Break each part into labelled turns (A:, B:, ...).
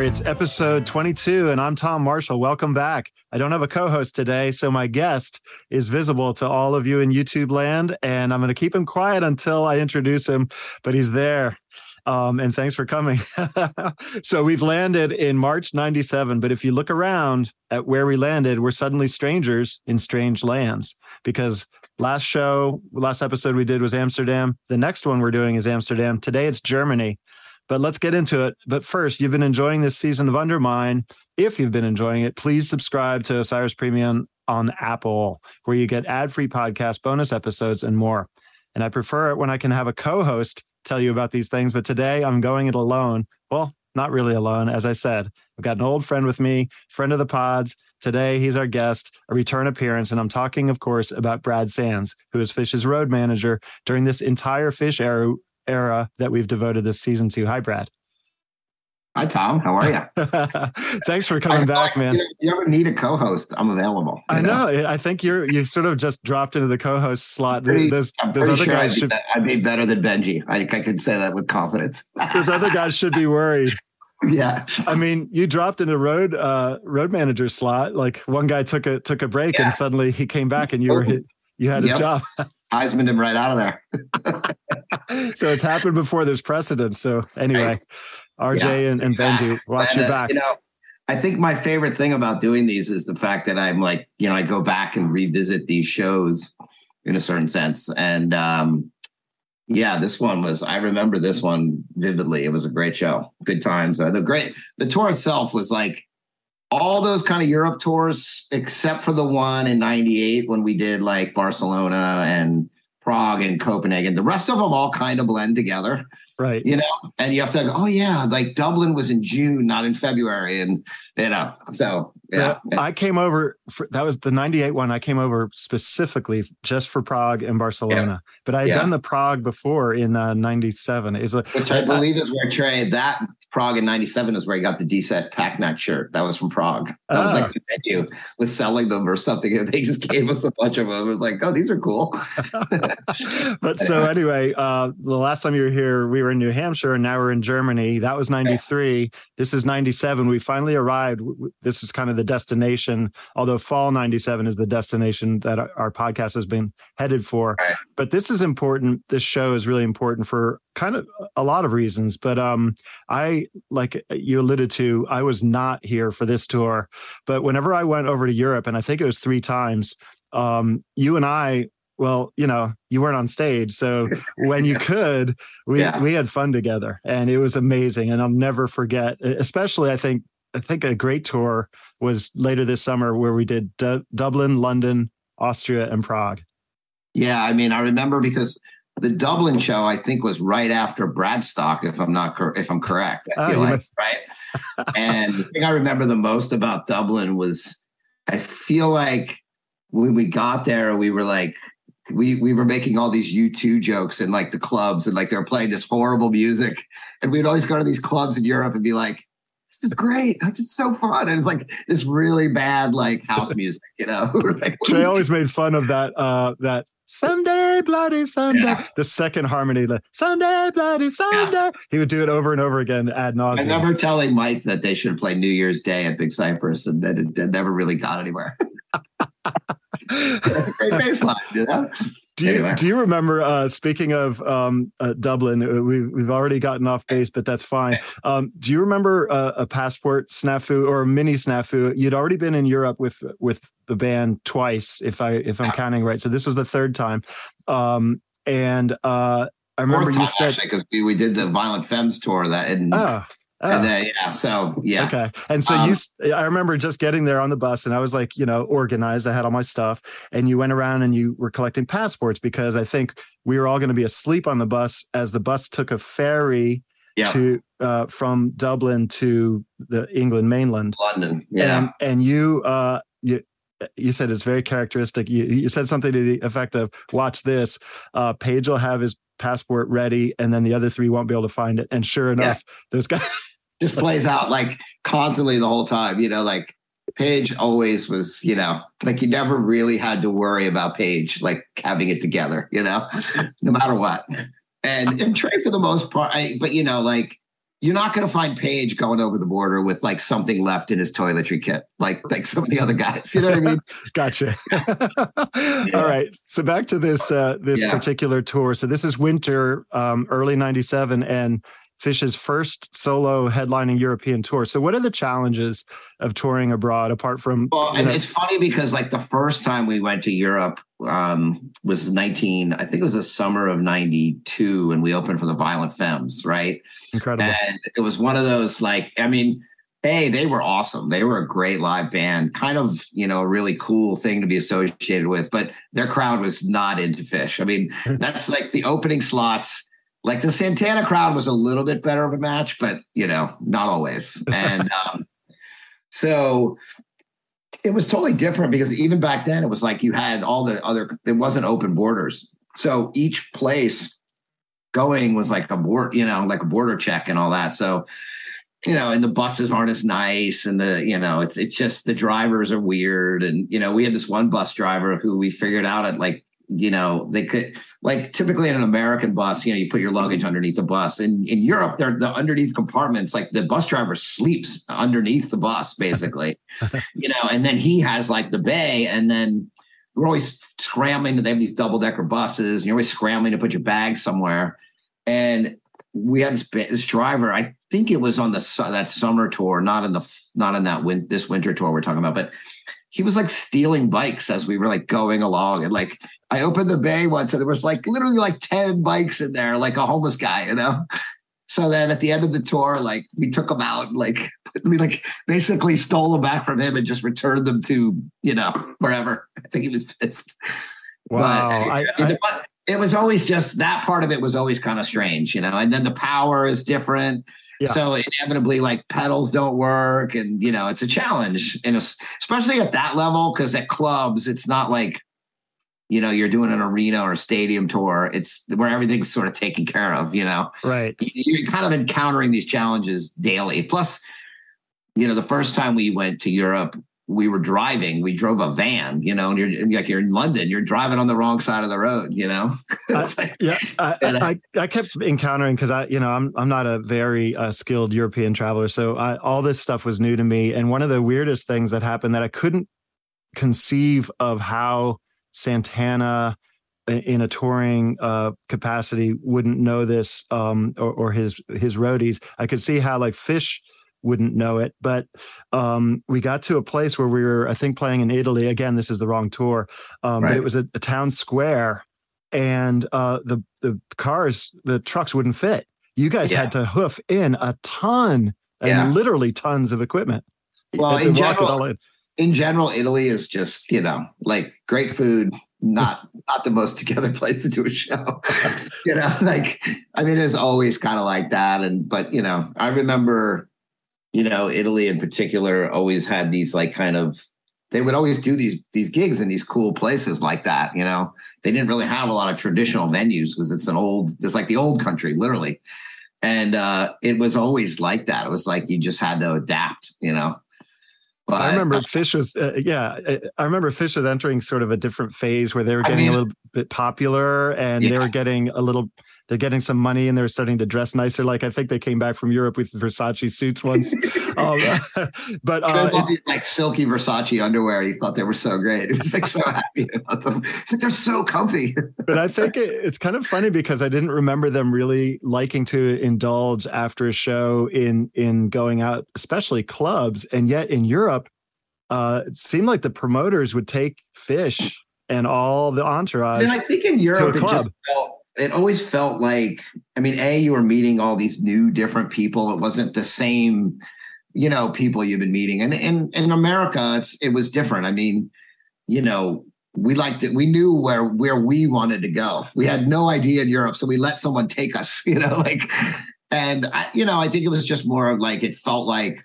A: Are. It's episode 22, and I'm Tom Marshall. Welcome back. I don't have a co host today, so my guest is visible to all of you in YouTube land, and I'm going to keep him quiet until I introduce him, but he's there. Um, and thanks for coming. so we've landed in March 97, but if you look around at where we landed, we're suddenly strangers in strange lands because last show, last episode we did was Amsterdam. The next one we're doing is Amsterdam. Today it's Germany but let's get into it. But first, you've been enjoying this season of Undermine. If you've been enjoying it, please subscribe to Osiris Premium on Apple, where you get ad free podcast, bonus episodes, and more. And I prefer it when I can have a co host tell you about these things. But today I'm going it alone. Well, not really alone. As I said, I've got an old friend with me, friend of the pods. Today, he's our guest, a return appearance. And I'm talking, of course, about Brad Sands, who is Phish's road manager during this entire Fish era, era that we've devoted this season to. Hi, Brad.
B: Hi, Tom. How are you?
A: Thanks for coming back, man.
B: If you ever need a co-host, I'm available.
A: I know. know. I think you're you've sort of just dropped into the co-host slot.
B: Pretty,
A: those
B: I'm
A: those other
B: sure
A: guys
B: I'd
A: should
B: be, I'd be better than Benjy. I, I could say that with confidence.
A: those other guys should be worried.
B: yeah.
A: I mean, you dropped into road uh road manager slot. Like one guy took a took a break
B: Yeah.
A: and suddenly he came back and you were hit, you had his
B: Yep.
A: job.
B: Heisman him right out of there.
A: so it's happened before there's precedent. So anyway, RJ and, and Benjy, watch
B: And,
A: your
B: uh,
A: back.
B: You know, I think my favorite thing about doing these is the fact that I'm like, you know, I go back and revisit these shows in a certain sense. And um, yeah, this one was, I remember this one vividly. It was a great show. Good times. Uh, the great, the tour itself was like all those kind of Europe tours, except for the one in 98 when we did like Barcelona and Prague and Copenhagen. The rest of them all kind of blend together
A: right.
B: you know, and you have to go, oh yeah, like Dublin was in June, not in February, and you know, so yeah,
A: Yeah, I came over for that was the 98 one. I came over specifically just for Prague and Barcelona. But I had
B: Yeah.
A: done the Prague before in uh, 97. Is like
B: which I believe is where Trey that Prague in '97 is where he got the D-set Packnut shirt. That was from Prague. That was
A: Ah.
B: like the venue was selling them or something. and They just gave us a bunch of them. It was like, oh, these are cool.
A: but so anyway, uh, the last time you were here, we were in New Hampshire, and now we're in Germany. That was '93. This is '97. We finally arrived. This is kind of the destination. Although fall '97 is the destination that our, our podcast has been headed for.
B: Right.
A: But this is important. This show is really important for kind of a lot of reasons. But um, I, like you alluded to, I was not here for this tour. But whenever I went over to Europe, and I think it was three times, um, you and I well, you know, you weren't on stage. So when you could, we
B: Yeah.
A: we had fun together and it was amazing. And I'll never forget, especially I think I think a great tour was later this summer where we did D- Dublin, London, Austria, and Prague.
B: Yeah, I mean, I remember because the Dublin show I think was right after Bradstock, if I'm not cor- if I'm correct. I
A: Oh,
B: feel like right. and the thing I remember the most about Dublin was I feel like when we got there, we were like we we were making all these U2 jokes in like the clubs and like they were playing this horrible music. And we'd always go to these clubs in Europe and be like, this is great. It's so fun. And it's like this really bad like house music, you know. Like,
A: Trey always made fun of that. Uh, that Sunday, bloody Sunday.
B: Yeah.
A: The second harmony, the Sunday, bloody Sunday. He would do it over and over again ad
B: I
A: nauseum.
B: remember telling Mike that they should play New Year's Day at Big Cypress, and that it, it never really got anywhere. Great baseline, you know.
A: Do you
B: Anyway.
A: do you remember? Uh, speaking of um, uh, Dublin, uh, we've we've already gotten off base, but that's fine. Um, do you remember uh, a passport snafu or a mini snafu? You'd already been in Europe with with the band twice, if I if I'm counting right. So this was the third time, um, and uh, I remember
B: Fourth
A: you said,
B: actually, we, we did the Violent Femmes tour that,
A: "Oh." Oh.
B: and then yeah, so yeah,
A: Okay. And so
B: Um,
A: you, I remember just getting there on the bus and I was like, you know, organized. I had all my stuff and you went around and you were collecting passports because I think we were all going to be asleep on the bus as the bus took a ferry
B: yeah,
A: to, uh, from Dublin to the England mainland.
B: London, yeah,
A: And, and you, uh, you, you said it's very characteristic. You, you said something to the effect of, "Watch this. Uh, Page will have his passport ready, and then the other three won't be able to find it." And sure enough, those guys.
B: Just plays out like constantly the whole time. You know, like Page always was, you know, like you never really had to worry about Page like having it together, you know, no matter what. And and Trey for the most part, I, but you know, like you're not going to find Page going over the border with like something left in his toiletry kit, like like some of the other guys. You know what I mean?
A: Gotcha. All right. So back to this uh, this
B: Yeah.
A: particular tour. So this is winter, um, early '97, and Phish's first solo headlining European tour. So what are the challenges of touring abroad apart from?
B: Well, and
A: know-
B: it's funny because like the first time we went to Europe um, was 19, I think it was the summer of 92, and we opened for the Violent Femmes, right?
A: incredible.
B: And it was one of those like, I mean, hey, they were awesome. They were a great live band, kind of, you know, a really cool thing to be associated with, but their crowd was not into phish. I mean, that's like the opening slots. Like the Santana crowd was a little bit better of a match, but you know, not always. And um, so it was totally different because even back then it was like you had all the other it wasn't open borders. So each place going was like a board, you know, like a border check and all that. So, you know, and the buses aren't as nice and the, you know, it's it's just the drivers are weird. And, you know, we had this one bus driver who we figured out at like, you know, they could like typically in an American bus, you know, you put your luggage underneath the bus. In in Europe, they're the underneath compartments, like the bus driver sleeps underneath the bus, basically. you know, and then he has like the bay, and then we're always scrambling. They have these double decker buses, and you're always scrambling to put your bag somewhere. And we had this, this driver. I think it was on the that summer tour, not in the not in that win this winter tour we're talking about, but he was like stealing bikes as we were like going along. And like I opened the bay once, and there was like literally like ten bikes in there, like a homeless guy, you know. So then at the end of the tour, like we took them out, like we like basically stole them back from him and just returned them to you know wherever. I think he was pissed.
A: wow.
B: But,
A: I, I,
B: it was always just that part of it was always kind of strange, you know. And then the power is different,
A: Yeah.
B: so inevitably, like pedals don't work, and you know, it's a challenge, and especially at that level because at clubs, it's not like you know you're doing an arena or a stadium tour. It's where everything's sort of taken care of, you know
A: right.
B: you're kind of encountering these challenges daily. Plus, you know, the first time we went to Europe, we were driving. We drove a van, you know, and you're like you're in London, you're driving on the wrong side of the road, you know. Like-
A: Yeah, I,
B: And I-
A: I, I kept encountering because I, you know, I'm I'm not a very uh, skilled European traveler, so I, all this stuff was new to me. And one of the weirdest things that happened that I couldn't conceive of how Santana in a touring uh, capacity wouldn't know this, um, or, or his his roadies. I could see how like Phish wouldn't know it, but um, we got to a place where we were, I think, playing in Italy. Again, this is the wrong tour, um, but
B: Right.
A: it was a, a town square and uh, the the cars, the trucks wouldn't fit. You guys
B: Yeah.
A: had to hoof in a ton and
B: Yeah.
A: literally tons of equipment.
B: Well, in general-
A: in.
B: in general, Italy is just you know like great food, not not the most together place to do a show. you know, like I mean, it's always kind of like that. And but you know, I remember, you know, Italy in particular always had these like kind of they would always do these these gigs in these cool places like that. You know, they didn't really have a lot of traditional venues because it's an old it's like the old country literally. And uh, it was always like that. It was like you just had to adapt, you know. But
A: I remember Phish was, uh, yeah, uh, I remember Phish was entering sort of a different phase where they were
B: I
A: getting
B: mean-
A: a little bit popular and they were getting a little, they're getting some money and they were starting to dress nicer. Like I think they came back from Europe with Versace suits once. um, but uh, it-
B: like silky Versace underwear. He thought they were so great. He was like so happy about them. He's like, they're so comfy.
A: but I think it, it's kind of funny because I didn't remember them really liking to indulge after a show in in going out, especially clubs. And yet in Europe, uh, it seemed like the promoters would take Phish and all the entourage.
B: And I think in Europe, it just
A: club.
B: felt, it always felt like, I mean, A, you were meeting all these new, different people. It wasn't the same, you know, people you've been meeting. And in, in America, it was different. I mean, you know, we liked it. We knew where where we wanted to go. We had no idea in Europe, so we let someone take us. You know, like, and I, you know, I think it was just more of like it felt like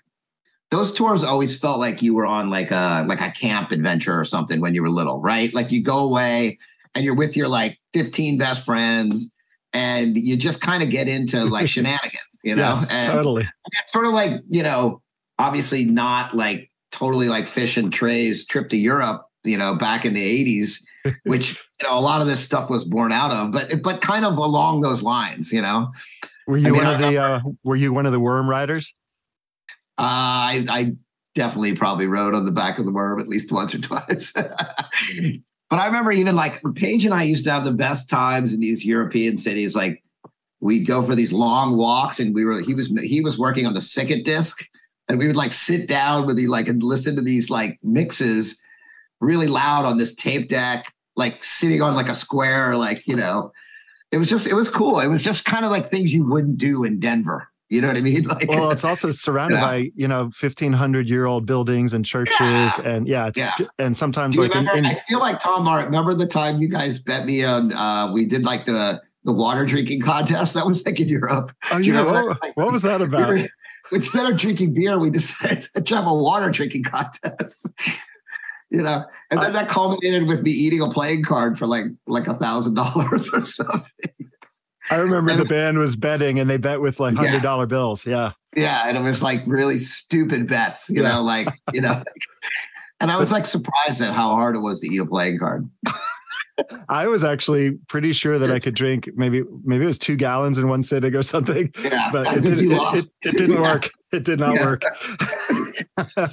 B: those tours always felt like you were on like a like a camp adventure or something when you were little, right? Like you go away and you're with your like 15 best friends, and you just kind of get into like shenanigans, you know,
A: yes,
B: and
A: totally.
B: it's sort of like you know obviously not like totally like fish and trey's trip to europe you know back in the 80s which you know a lot of this stuff was born out of but but kind of along those lines you know
A: Were you
B: I mean,
A: one of the uh, Were you one of the worm riders?
B: uh, I, I definitely probably rode on the back of the worm at least once or twice but i remember even like page and i used to have the best times in these european cities. Like we'd go for these long walks and we were he was he was working on the second disc. And we would like sit down with the like and listen to these like mixes really loud on this tape deck like sitting on like a square like you know. It was just it was cool. It was just kind of like things you wouldn't do in denver you know what i mean like
A: Well, it's also surrounded
B: Yeah.
A: by you know fifteen hundred year old buildings and churches,
B: Yeah.
A: and yeah, it's
B: Yeah.
A: and sometimes like
B: remember,
A: in,
B: I feel like Tom Mark. Remember the time you guys bet me on? Uh, we did like the the water drinking contest. That was like in Europe.
A: oh
B: do you
A: yeah,
B: remember
A: what,
B: that?
A: what was that
B: We
A: about?
B: were- instead of drinking beer, we decided to have a water drinking contest. you know, and then that culminated with me eating a playing card for like like a thousand dollars or something.
A: I remember
B: And-
A: the band was betting, and they bet with like hundred dollar bills. Yeah,
B: Yeah, and it was like really stupid bets. You
A: Yeah.
B: know, like you know. And I was like surprised at how hard it was to eat a playing card.
A: I was actually pretty sure that I could drink maybe maybe it was two gallons in one sitting or something,
B: Yeah,
A: but it didn't. It, it, it didn't
B: Yeah.
A: work. It did not
B: Yeah.
A: work.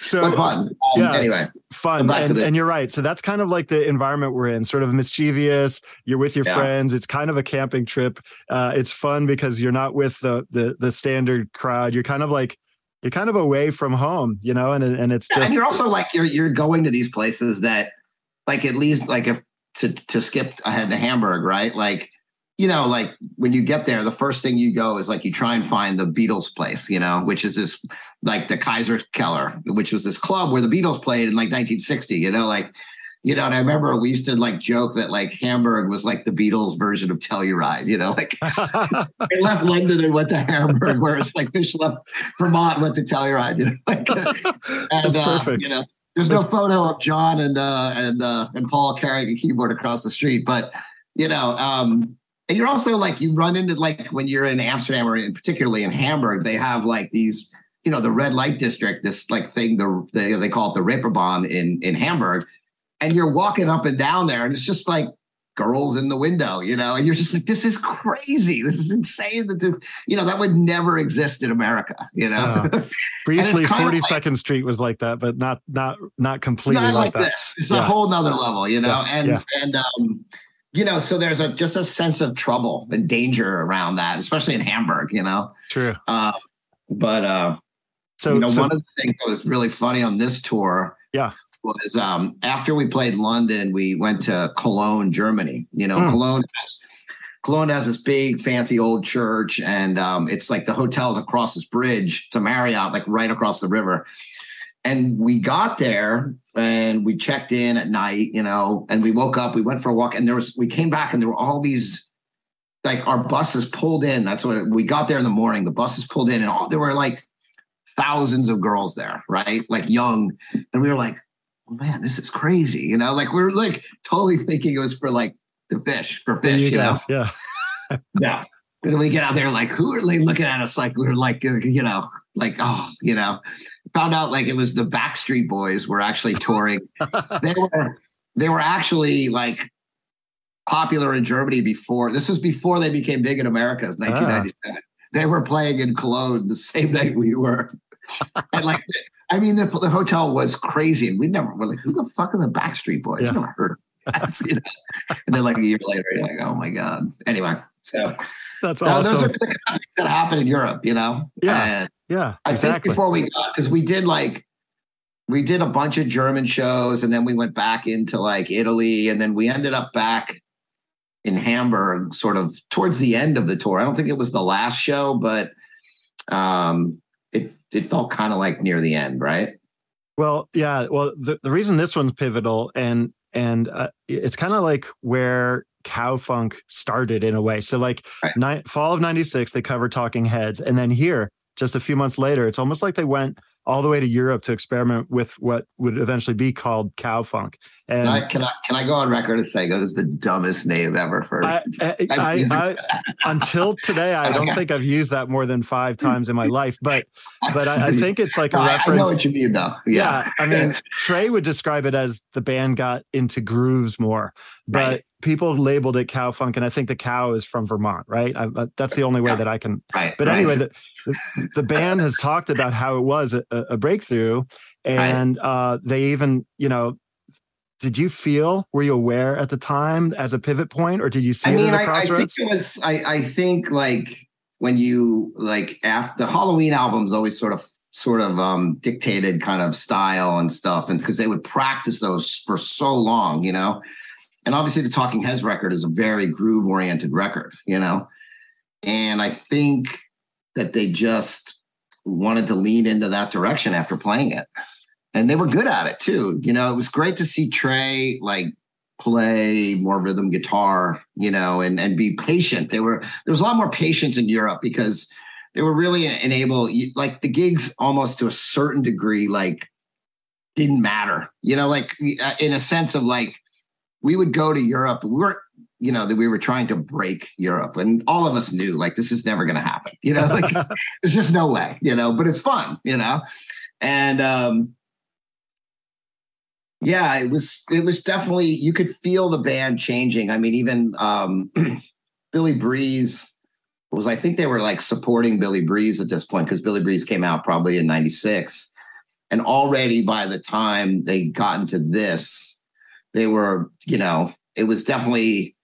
B: So, fun. Um,
A: yeah.
B: Anyway,
A: fun and, and you're right so that's kind of like the environment we're in sort of mischievous you're with your
B: Yeah.
A: friends it's kind of a camping trip uh, it's fun because you're not with the, the the standard crowd you're kind of like you're kind of away from home you know and and it's
B: Yeah,
A: just
B: and you're also like you're you're going to these places that like at least like if to to skip ahead to Hamburg, right? Like you know, like when you get there, the first thing you go is like you try and find the Beatles place, you know, which is this like the Kaiser Keller, which was this club where the Beatles played in like 1960, you know, like you know, and I remember we used to like joke that like Hamburg was like the Beatles version of Telluride, you know, like they left London and went to Hamburg, whereas like Phish left Vermont and went to Telluride, you know, like and
A: That's
B: uh,
A: perfect.
B: you know, there's no photo of John and uh, and uh, and Paul carrying a keyboard across the street, but you know, um, and you're also like you run into like when you're in Amsterdam or in, particularly in Hamburg, they have like these, you know, the red light district, this like thing, the they, they call it the Reeperbahn in in Hamburg, and you're walking up and down there, and it's just like girls in the window, you know, and you're just like, this is crazy, this is insane that this, you know, that would never exist in America, you know.
A: briefly
B: of
A: 42nd street was like that but not not not completely
B: not
A: like,
B: like,
A: that
B: this. It's
A: Yeah.
B: a whole nother level, you know.
A: Yeah,
B: And
A: yeah.
B: and um, you know, so there's a just a sense of trouble and danger around that, especially in Hamburg, you know.
A: true
B: Uh, but uh,
A: so,
B: you know,
A: so
B: one of the things that was really funny on this tour,
A: Yeah.
B: Was um after we played London, we went to Cologne, Germany. You know,
A: Hmm.
B: Cologne has Cologne has this big, fancy old church, and um, it's like the hotel's across this bridge to Marriott, like right across the river. And we got there and we checked in at night, you know, and we woke up, we went for a walk, and there was we came back and there were all these like our buses pulled in. That's what it, we got there in the morning. The buses pulled in, and all there were like thousands of girls there, right? Like young. And we were like, man, this is crazy. You know, like we are like totally thinking it was for like the phish, for phish, you, you know?
A: Yeah.
B: yeah. And we get out there, like, who are they looking at us like we were like, uh, you know, like, oh, you know, found out like it was the Backstreet Boys were actually touring. they were, they were actually like popular in Germany before. This was before they became big in America. It's 1997. Ah. They were playing in Cologne the same night we were. and like, I mean, the, the hotel was crazy, and we never were like, who the fuck are the Backstreet Boys? Yeah. never heard of you know? And then like a year later, you're like, oh my god. Anyway, so
A: that's awesome.
B: Those are the that happen in Europe, you know.
A: Yeah, and yeah.
B: I exactly. think before we got because we did like we did a bunch of German shows, and then we went back into like Italy, and then we ended up back in Hamburg, sort of towards the end of the tour. I don't think it was the last show, but um, it it felt kind of like near the end, right?
A: Well, yeah. Well, the, the reason this one's pivotal and and uh, it's kind of like where cow funk started in a way. So like right. ni- fall of 96 they covered talking heads and then here just a few months later it's almost like they went all the way to Europe to experiment with what would eventually be called cow funk.
B: And can I can I, can I go on record as saying this is the dumbest name ever for? I,
A: I, I, until today, I don't okay. think I've used that more than five times in my life. But but I, think it's like a reference. I
B: know what you mean, though.
A: Yeah. yeah, I mean Trey would describe it as the band got into grooves more, but. Right people labeled it cow funk and i think the cow is from vermont right I, that's the only way yeah. that i can
B: right,
A: but
B: right.
A: anyway the, the, the, band has talked about how it was a, a breakthrough and right. uh, they even you know did you feel were you aware at the time as a pivot point or did you see I mean, it at a crossroads?
B: I, I think it was I, I think like when you like after the Halloween albums always sort of sort of um dictated kind of style and stuff and because they would practice those for so long you know and obviously the talking heads record is a very groove oriented record you know? And i think that they just wanted to lean into that direction after playing it. And they were good at it too. You know it was great to see trey like play more rhythm guitar you know and and be patient. They were there was a lot more patience in europe because they were really enable like the gigs almost to a certain degree like didn't matter. You know like uh, in a sense of like we would go to Europe. We were, you know, that we were trying to break Europe, and all of us knew like this is never going to happen. You know, like there's just no way. You know, but it's fun. You know, and um, yeah, it was it was definitely you could feel the band changing. I mean, even um, Billy Breathes was I think they were like supporting Billy Breathes at this point because Billy Breathes came out probably in '96, and already by the time they got into this they were, you know, it was definitely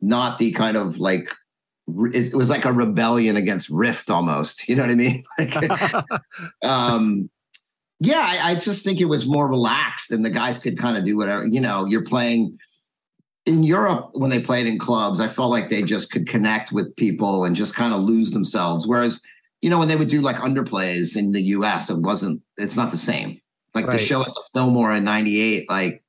B: not the kind of like it was like a rebellion against Rift almost. You know what I mean? Like, um, yeah, I, I, just think it was more relaxed and the guys could kind of do whatever. You know, you're playing in Europe when they played in clubs. I felt like they just could connect with people and just kind of lose themselves. Whereas, you know, when they would do like underplays in the U.S., it wasn't. It's not the same. Like right. the show at the Fillmore in '98, like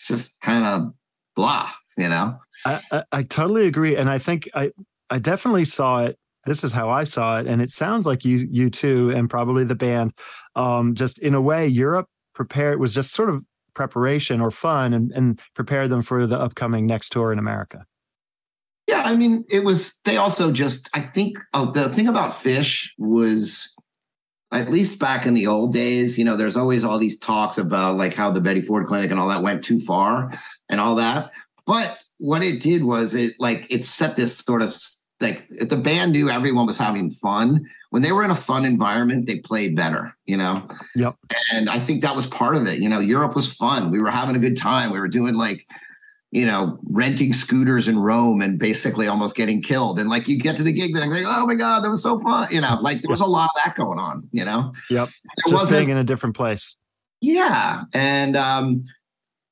B: it's just kind of blah, you know.
A: I, I, I totally agree, and I think I I definitely saw it. This is how I saw it, and it sounds like you you too, and probably the band. Um, just in a way, Europe prepared was just sort of preparation or fun, and and prepared them for the upcoming next tour in America.
B: Yeah, I mean, it was. They also just, I think, oh, the thing about Fish was at least back in the old days, you know, there's always all these talks about like how the Betty Ford Clinic and all that went too far and all that. But what it did was it like it set this sort of like the band knew everyone was having fun. When they were in a fun environment, they played better, you know?
A: Yep.
B: And I think that was part of it. You know, Europe was fun. We were having a good time. We were doing like you know, renting scooters in Rome and basically almost getting killed. And like you get to the gig, then I'm like, oh my God, that was so fun. You know, like there was a lot of that going on, you know?
A: Yep. There Just being in a different place.
B: Yeah. And um,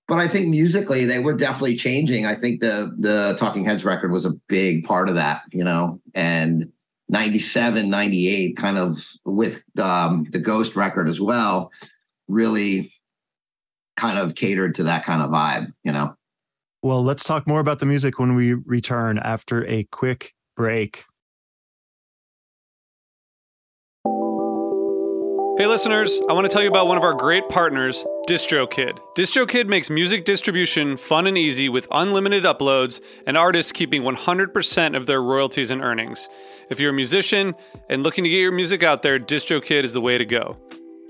B: but I think musically they were definitely changing. I think the the Talking Heads record was a big part of that, you know, and 97, 98 kind of with um, the Ghost record as well, really kind of catered to that kind of vibe, you know.
A: Well, let's talk more about the music when we return after a quick break.
C: Hey, listeners, I want to tell you about one of our great partners, DistroKid. DistroKid makes music distribution fun and easy with unlimited uploads and artists keeping 100% of their royalties and earnings. If you're a musician and looking to get your music out there, DistroKid is the way to go.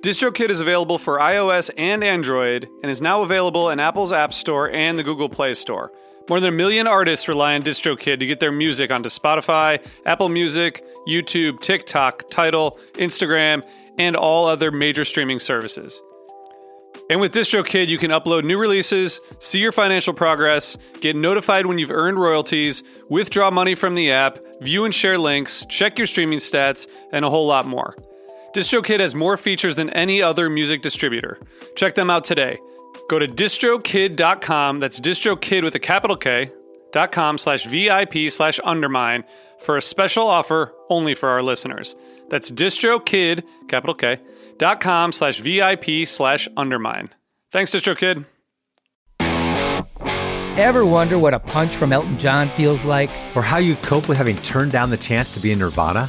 C: DistroKid is available for iOS and Android and is now available in Apple's App Store and the Google Play Store. More than a million artists rely on DistroKid to get their music onto Spotify, Apple Music, YouTube, TikTok, Tidal, Instagram, and all other major streaming services. And with DistroKid, you can upload new releases, see your financial progress, get notified when you've earned royalties, withdraw money from the app, view and share links, check your streaming stats, and a whole lot more. DistroKid has more features than any other music distributor. Check them out today. Go to distrokid.com, that's distrokid with a capital K, dot com slash VIP slash undermine for a special offer only for our listeners. That's distrokid, capital K, dot com slash VIP slash undermine. Thanks, DistroKid.
D: Ever wonder what a punch from Elton John feels like?
E: Or how you'd cope with having turned down the chance to be in Nirvana?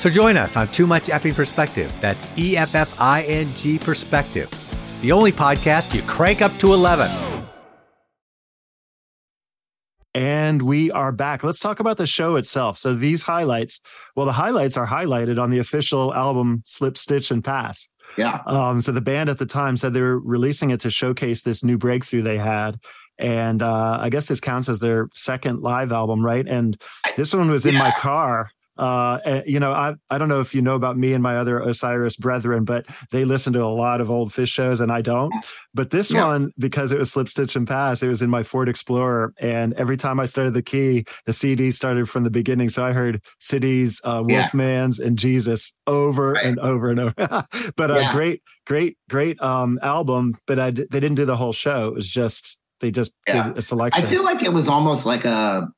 E: So join us on Too Much Effing Perspective. That's E F F I N G Perspective, the only podcast you crank up to 11.
A: And we are back. Let's talk about the show itself. So these highlights, well, the highlights are highlighted on the official album Slip, Stitch, and Pass.
B: Yeah.
A: Um, so the band at the time said they were releasing it to showcase this new breakthrough they had. And uh, I guess this counts as their second live album, right? And this one was in
B: Yeah.
A: my car. Uh, you know, I I don't know if you know about me and my other Osiris brethren, but they listen to a lot of old phish shows, and I don't. But this
B: Yeah.
A: one, because it was Slip, Stitch, and Pass, it was in my Ford Explorer, and every time I started the key, the CD started from the beginning. So I heard Cities, uh,
B: Yeah.
A: Wolfman's, and Jesus over
B: Right.
A: and over and over. but a
B: Yeah.
A: great, great, great um, album. But I they didn't do the whole show. It was just they just
B: Yeah.
A: did a selection.
B: I feel like it was almost like a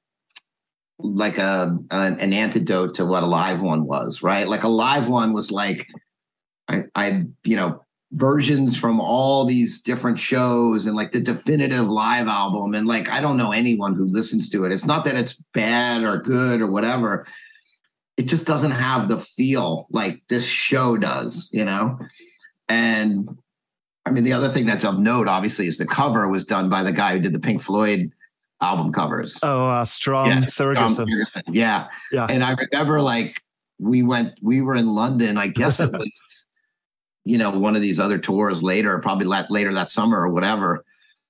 B: like a an, an antidote to what a live one was, right? Like a live one was like I, I you know versions from all these different shows and like the definitive live album and like I don't know anyone who listens to it. It's not that it's bad or good or whatever. It just doesn't have the feel like this show does, you know? And I mean, the other thing that's of note, obviously, is the cover was done by the guy who did the Pink Floyd album covers.
A: oh, uh, Storm
B: Yeah,
A: Thorgerson.
B: Tom Ferguson. Yeah.
A: Yeah.
B: And I remember like we went, we were in London, I guess it was, you know, one of these other tours later, probably la- later that summer or whatever.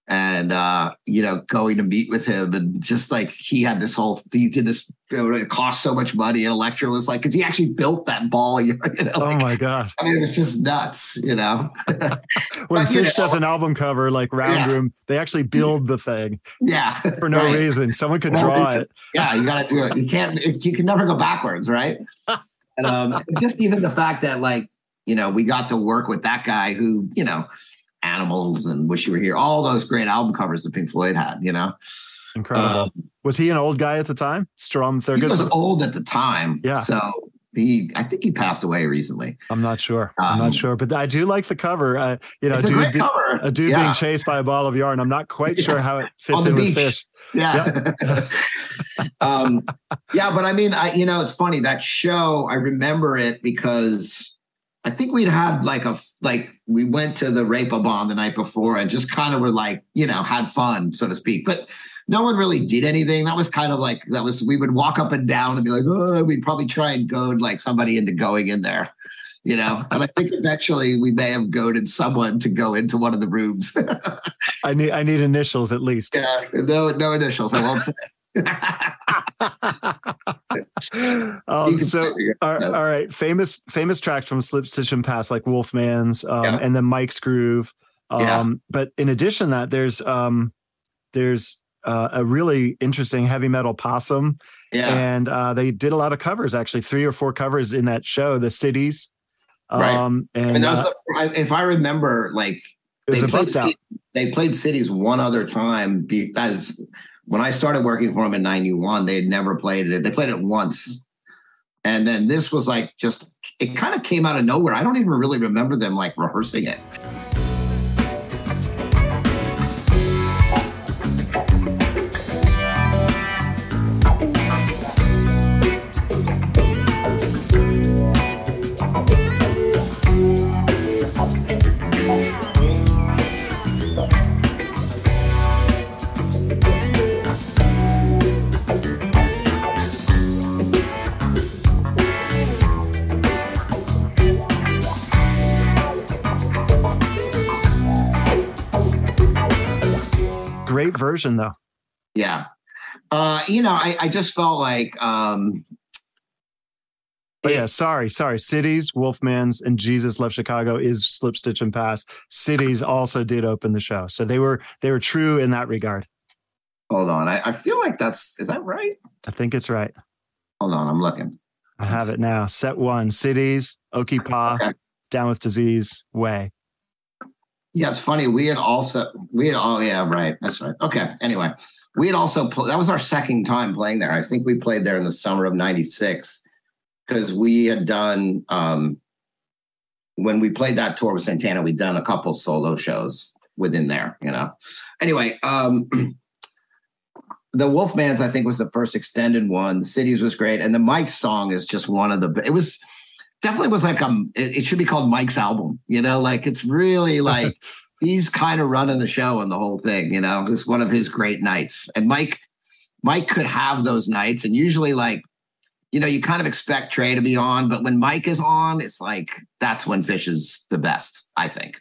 B: And, uh, you know, going to meet with him and just like he had this whole, he did this, it cost so much money. And Elektra was like, cause he actually built that ball. You know,
A: oh
B: like,
A: my gosh!
B: I mean, it was just nuts, you know?
A: When
B: But, you
A: Phish
B: know-
A: does an album cover like Round
B: Yeah.
A: Room, they actually build the thing
B: yeah.
A: for no
B: right.
A: reason. Someone could
B: No
A: draw
B: reason.
A: it.
B: yeah, you got to do it. You can't. it- You can never go backwards, right? and um, just even the fact that, like, you know, we got to work with that guy who, you know, Animals and Wish You Were Here, all those great album covers that Pink Floyd had. You know,
A: Incredible.
B: Um,
A: was he an old guy at the time? Storm
B: he was old at the time.
A: Yeah.
B: So he, I think he passed away recently.
A: I'm not sure. I'm
B: Um,
A: not sure, but I do like the cover. Uh, you know, dude, be-
B: cover.
A: a dude
B: yeah.
A: being chased by a ball of yarn. I'm not quite
B: Yeah.
A: sure how it fits in with phish.
B: Yeah. um, yeah, but I mean, I you know, it's funny that show. I remember it because I think we'd had like a like we went to the Reeperbahn the night before and just kind of were like, you know, had fun, so to speak. But no one really did anything. That was kind of like that was we would walk up and down and be like, oh, we'd probably try and goad like somebody into going in there. You know, and I think eventually we may have goaded someone to go into one of the rooms.
A: I need I need initials at least.
B: Yeah, no, no initials. I won't say.
A: um, so all, all right, famous famous tracks from Slip Stitch and Pass like Wolfman's um, yeah. and then Mike's Groove. Um, yeah. But in addition that, there's um, there's uh, a really interesting heavy metal possum. Yeah. And uh, they did a lot of covers, actually, three or four covers in that show, The Cities.
B: Right. Um, and uh, the, if I remember, like they played, Cities, they played Cities one other time because when I started working for them in 91, they had never played it. They played it once. And then this was like just, it kind of came out of nowhere. I don't even really remember them like rehearsing it.
A: Great version though.
B: Yeah. Uh, you know, I, I just felt like um
A: but yeah, sorry, sorry. Cities, Wolfman's, and Jesus Left Chicago is Slip Stitch and Pass. Cities also did open the show, so they were they were true in that regard.
B: Hold on, I, I feel like that's is that right?
A: I think it's right.
B: Hold on, I'm looking.
A: I have it now. Set one: Cities, Oki Pa, okay. Down with Disease, Way.
B: Yeah, it's funny. We had also we had oh yeah right that's right okay anyway we had also that was our second time playing there. I think we played there in the summer of '96 because we had done um when we played that tour with Santana we'd done a couple solo shows within there you know anyway um the Wolfman's I think was the first extended one. The Cities was great, and the Mike song is just one of the. It was definitely was like um it, it should be called Mike's album, you know, like it's really like he's kind of running the show and the whole thing, you know, it's one of his great nights. And Mike, Mike could have those nights, and usually like, you know, you kind of expect Trey to be on, but when Mike is on, it's like that's when Phish is the best, I think.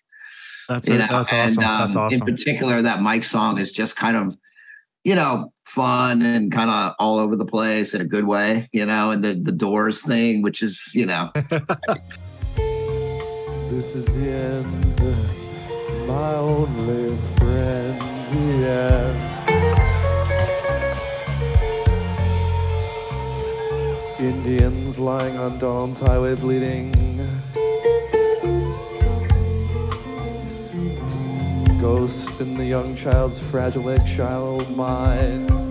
A: That's, a, that's awesome. And, um, that's awesome.
B: In particular, that Mike song is just kind of you know, fun and kind of all over the place in a good way, you know, and the, the doors thing, which is, you know. this is the end, my only friend, the end. Indians lying on Dawn's highway bleeding ghost in the young child's fragile child mind.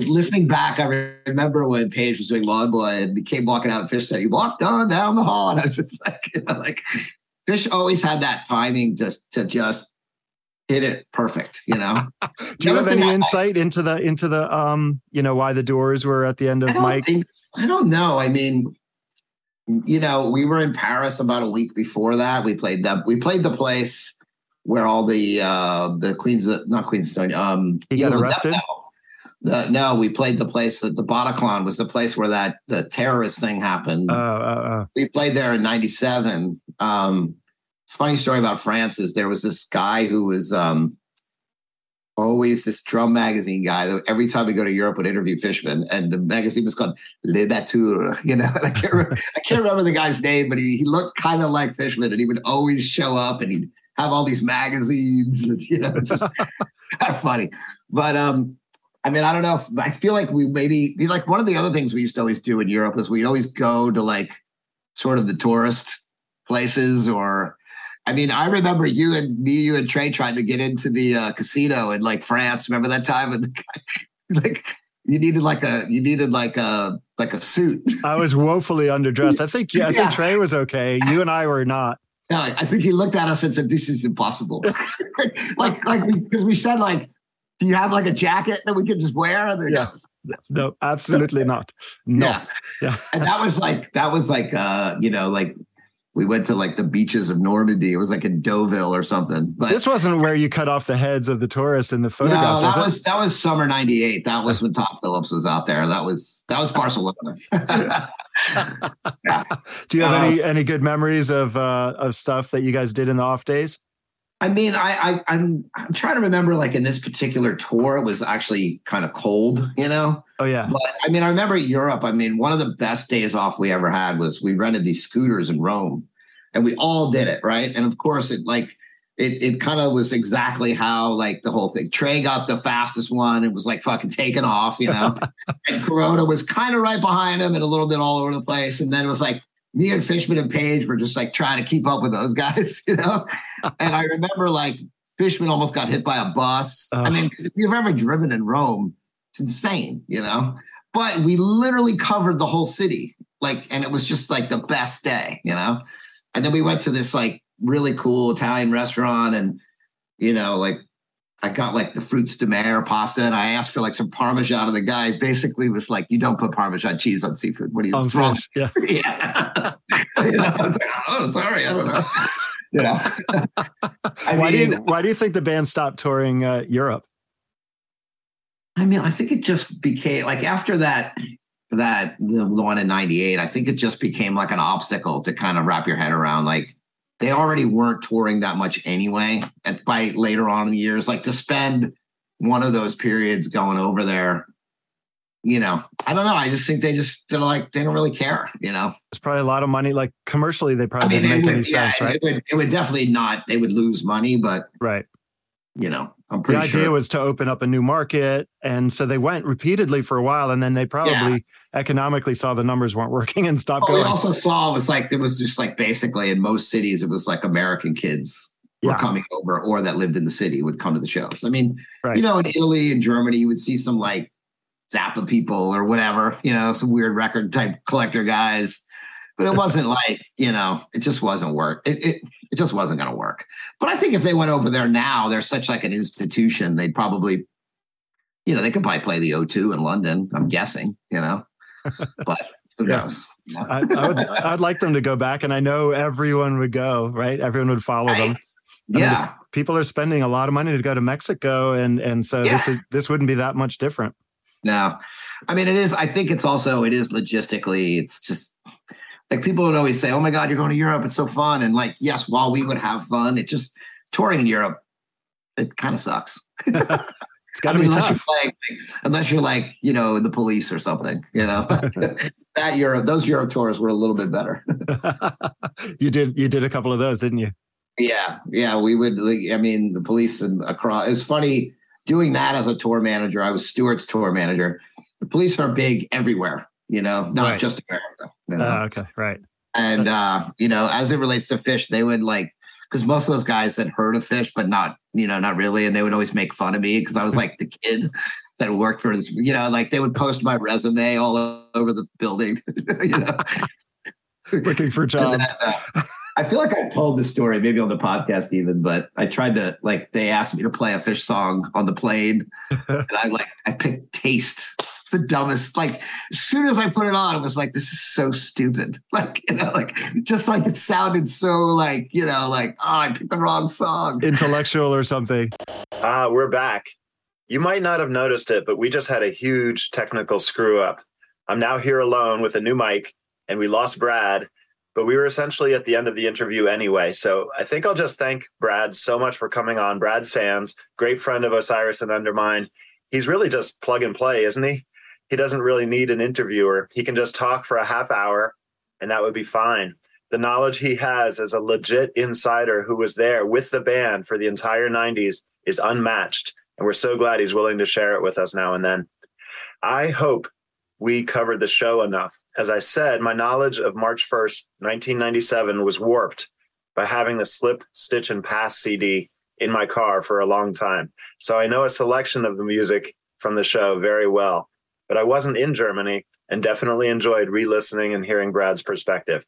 B: Listening back, I remember when Page was doing Lawn Boy and he came walking out, and Fish said he walked on down the hall, and I was just like, you know, like Phish always had that timing just to just hit it perfect, you know.
A: Do you have any insight I, into the into the um, you know, why the doors were at the end of Mike?
B: I don't know. I mean, you know, we were in Paris about a week before that. We played that. We played the place where all the uh the Queens, not Queens, um,
A: he got arrested.
B: The, no, we played the place that the Bataclan was the place where that the terrorist thing happened.
A: Uh, uh, uh.
B: We played there in '97. Um, funny story about France is there was this guy who was um, always this drum magazine guy that every time we go to Europe would interview Fishman, and the magazine was called Le Batteur. You know, I can't remember, I can't remember the guy's name, but he, he looked kind of like Fishman, and he would always show up and he'd have all these magazines, and, you know, just funny. But um, I mean, I don't know. If, I feel like we maybe like one of the other things we used to always do in Europe is we'd always go to like sort of the tourist places or I mean, I remember you and me, you and Trey trying to get into the uh, casino in like France. Remember that time? And like you needed like a you needed like a like a suit.
A: I was woefully underdressed. I think yeah, I think Trey was okay. You and I were not.
B: No, I think he looked at us and said, "This is impossible." like like because we said like do you have like a jacket that we could just wear?
A: Yeah. No, absolutely not. No. Yeah.
B: Yeah. and that was like that was like uh, you know, like we went to like the beaches of Normandy. It was like in Deauville or something. But
A: this wasn't where you cut off the heads of the tourists in the photographs.
B: No, that
A: was,
B: was that was summer '98. That was when Tom Phillips was out there. That was that was Barcelona.
A: yeah. Do you have uh, any any good memories of uh, of stuff that you guys did in the off days?
B: I mean, I, I I'm I'm trying to remember. Like in this particular tour, it was actually kind of cold, you know.
A: Oh yeah.
B: But I mean, I remember Europe. I mean, one of the best days off we ever had was we rented these scooters in Rome, and we all did it, right? And of course, it like it it kind of was exactly how like the whole thing. Trey got the fastest one. It was like fucking taking off, you know. and Corona was kind of right behind him and a little bit all over the place. And then it was like me and Fishman and Page were just like trying to keep up with those guys, you know. and I remember like Fishman almost got hit by a bus. I mean, if you've ever driven in Rome, it's insane, you know. But we literally covered the whole city, like, and it was just like the best day, you know. And then we went to this like really cool Italian restaurant, and you know, like I got like the fruits de mer pasta, and I asked for like some Parmesan, and the guy basically was like, "You don't put Parmesan cheese on seafood. What are you? What's wrong?"
A: Yeah,
B: yeah. you know, I was like, "Oh, sorry, I don't know." You know,
A: I why mean, do you why do you think the band stopped touring uh, Europe?
B: I mean, I think it just became like after that that the one in 98 i think it just became like an obstacle to kind of wrap your head around like they already weren't touring that much anyway and by later on in the years. Like to spend one of those periods going over there you know i don't know. I just think they just they're like they don't really care you know?
A: It's probably a lot of money. Like commercially they probably I mean, didn't make would, any yeah, sense right?
B: it would, it would definitely not they would lose money but
A: right
B: you know
A: I'm pretty the idea was to open up a new market. And so they went repeatedly for a while and then they probably yeah. economically saw the numbers weren't working and stopped
B: well,
A: going.
B: We also saw it was like it was just like basically in most cities, it was like American kids were yeah. coming over or that lived in the city would come to the shows. I mean, right. you know, in Italy and Germany, you would see some like Zappa people or whatever, you know, some weird record type collector guys but it wasn't like you know it just wasn't work it, it, it just wasn't going to work. But i think if they went over there now they're such like an institution they'd probably you know they could probably play the o2 in london i'm guessing you know? But who yeah. knows?
A: I, I, would i'd like them to go back and i know everyone would go right? Everyone would follow right. them.
B: I yeah. mean,
A: people are spending a lot of money to go to mexico and and so yeah. this would, this wouldn't be that much different.
B: No. I mean it is i think it's also it is logistically it's just like people would always say, "Oh my God, you're going to Europe! It's so fun!" And like, yes, while we would have fun, it just touring in Europe, it kind of sucks.
A: it's got to be unless
B: tough. You're like, unless you're like, you know, the police or something, you know. that Europe, those Europe tours were a little bit better.
A: you did, you did a couple of those, didn't you?
B: Yeah, yeah. We would. I mean, the police and across. It's funny doing that as a tour manager. I was Stewart's tour manager. The police are big everywhere you know, not right. just America. You know?
A: uh, okay, right.
B: And uh, you know, as it relates to Phish, they would like because most of those guys had heard of Phish, but not, you know, not really. And they would always make fun of me because I was like the kid that worked for this, you know, like they would post my resume all over the building, you know.
A: Looking for jobs. Then, uh,
B: I feel like I told this story maybe on the podcast even, but I tried to like they asked me to play a Phish song on the plane, and I like I picked "Taste" the dumbest. Like as soon as I put it on, it was like, this is so stupid. Like, you know, like just like it sounded so like, you know, like, oh, I picked the wrong song.
A: Intellectual or something.
F: Ah, uh, we're back. You might not have noticed it, but we just had a huge technical screw up. I'm now here alone with a new mic, and we lost Brad, but we were essentially at the end of the interview anyway. So I think I'll just thank Brad so much for coming on. Brad Sands, great friend of Osiris and Undermine. He's really just plug and play, isn't he? He doesn't really need an interviewer. He can just talk for a half hour and that would be fine. The knowledge he has as a legit insider who was there with the band for the entire 90s is unmatched. And we're so glad he's willing to share it with us now and then. I hope we covered the show enough. As I said, my knowledge of March 1st, 1997 was warped by having the Slip, Stitch, and Pass CD in my car for a long time. So I know a selection of the music from the show very well but I wasn't in Germany and definitely enjoyed re listening and hearing Brad's perspective.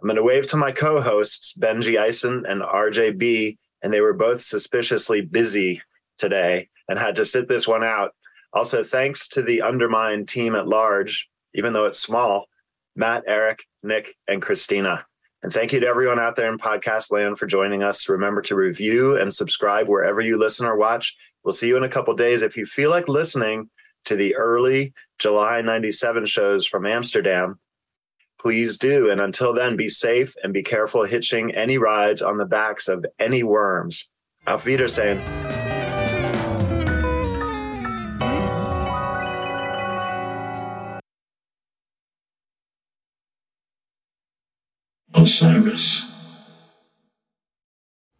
F: I'm going to wave to my co hosts, Benjy Eisen and RJ Bee, and they were both suspiciously busy today and had to sit this one out. Also, thanks to the Undermine team at large
A: even though it's small, Matt, Eric, Nick, and Christina. And thank you to everyone out there in podcast land for joining us. Remember to review and subscribe wherever you listen or watch. We'll see you in a couple days. If you feel like listening to the early July 97 shows from Amsterdam, please do. And until then, be safe and be careful hitching any rides on the backs of any worms. Auf Wiedersehen.
G: Osiris.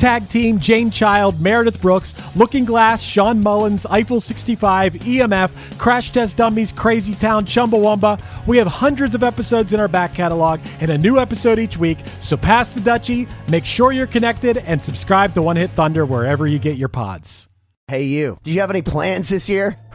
G: Tag Team, Jane Child, Meredith Brooks, Looking Glass, Shawn Mullins, Eiffel 65, EMF, Crash Test Dummies, Crazy Town, Chumbawamba. We have hundreds of episodes in our back catalog and a new episode each week, so pass the Dutchie, make sure you're connected, and subscribe to One Hit Thunder wherever you get your pods.
H: Hey, you. Do you have any plans this year?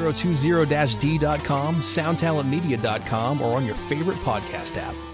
I: 2020-d.com, soundtalentmedia.com, or on your favorite podcast app.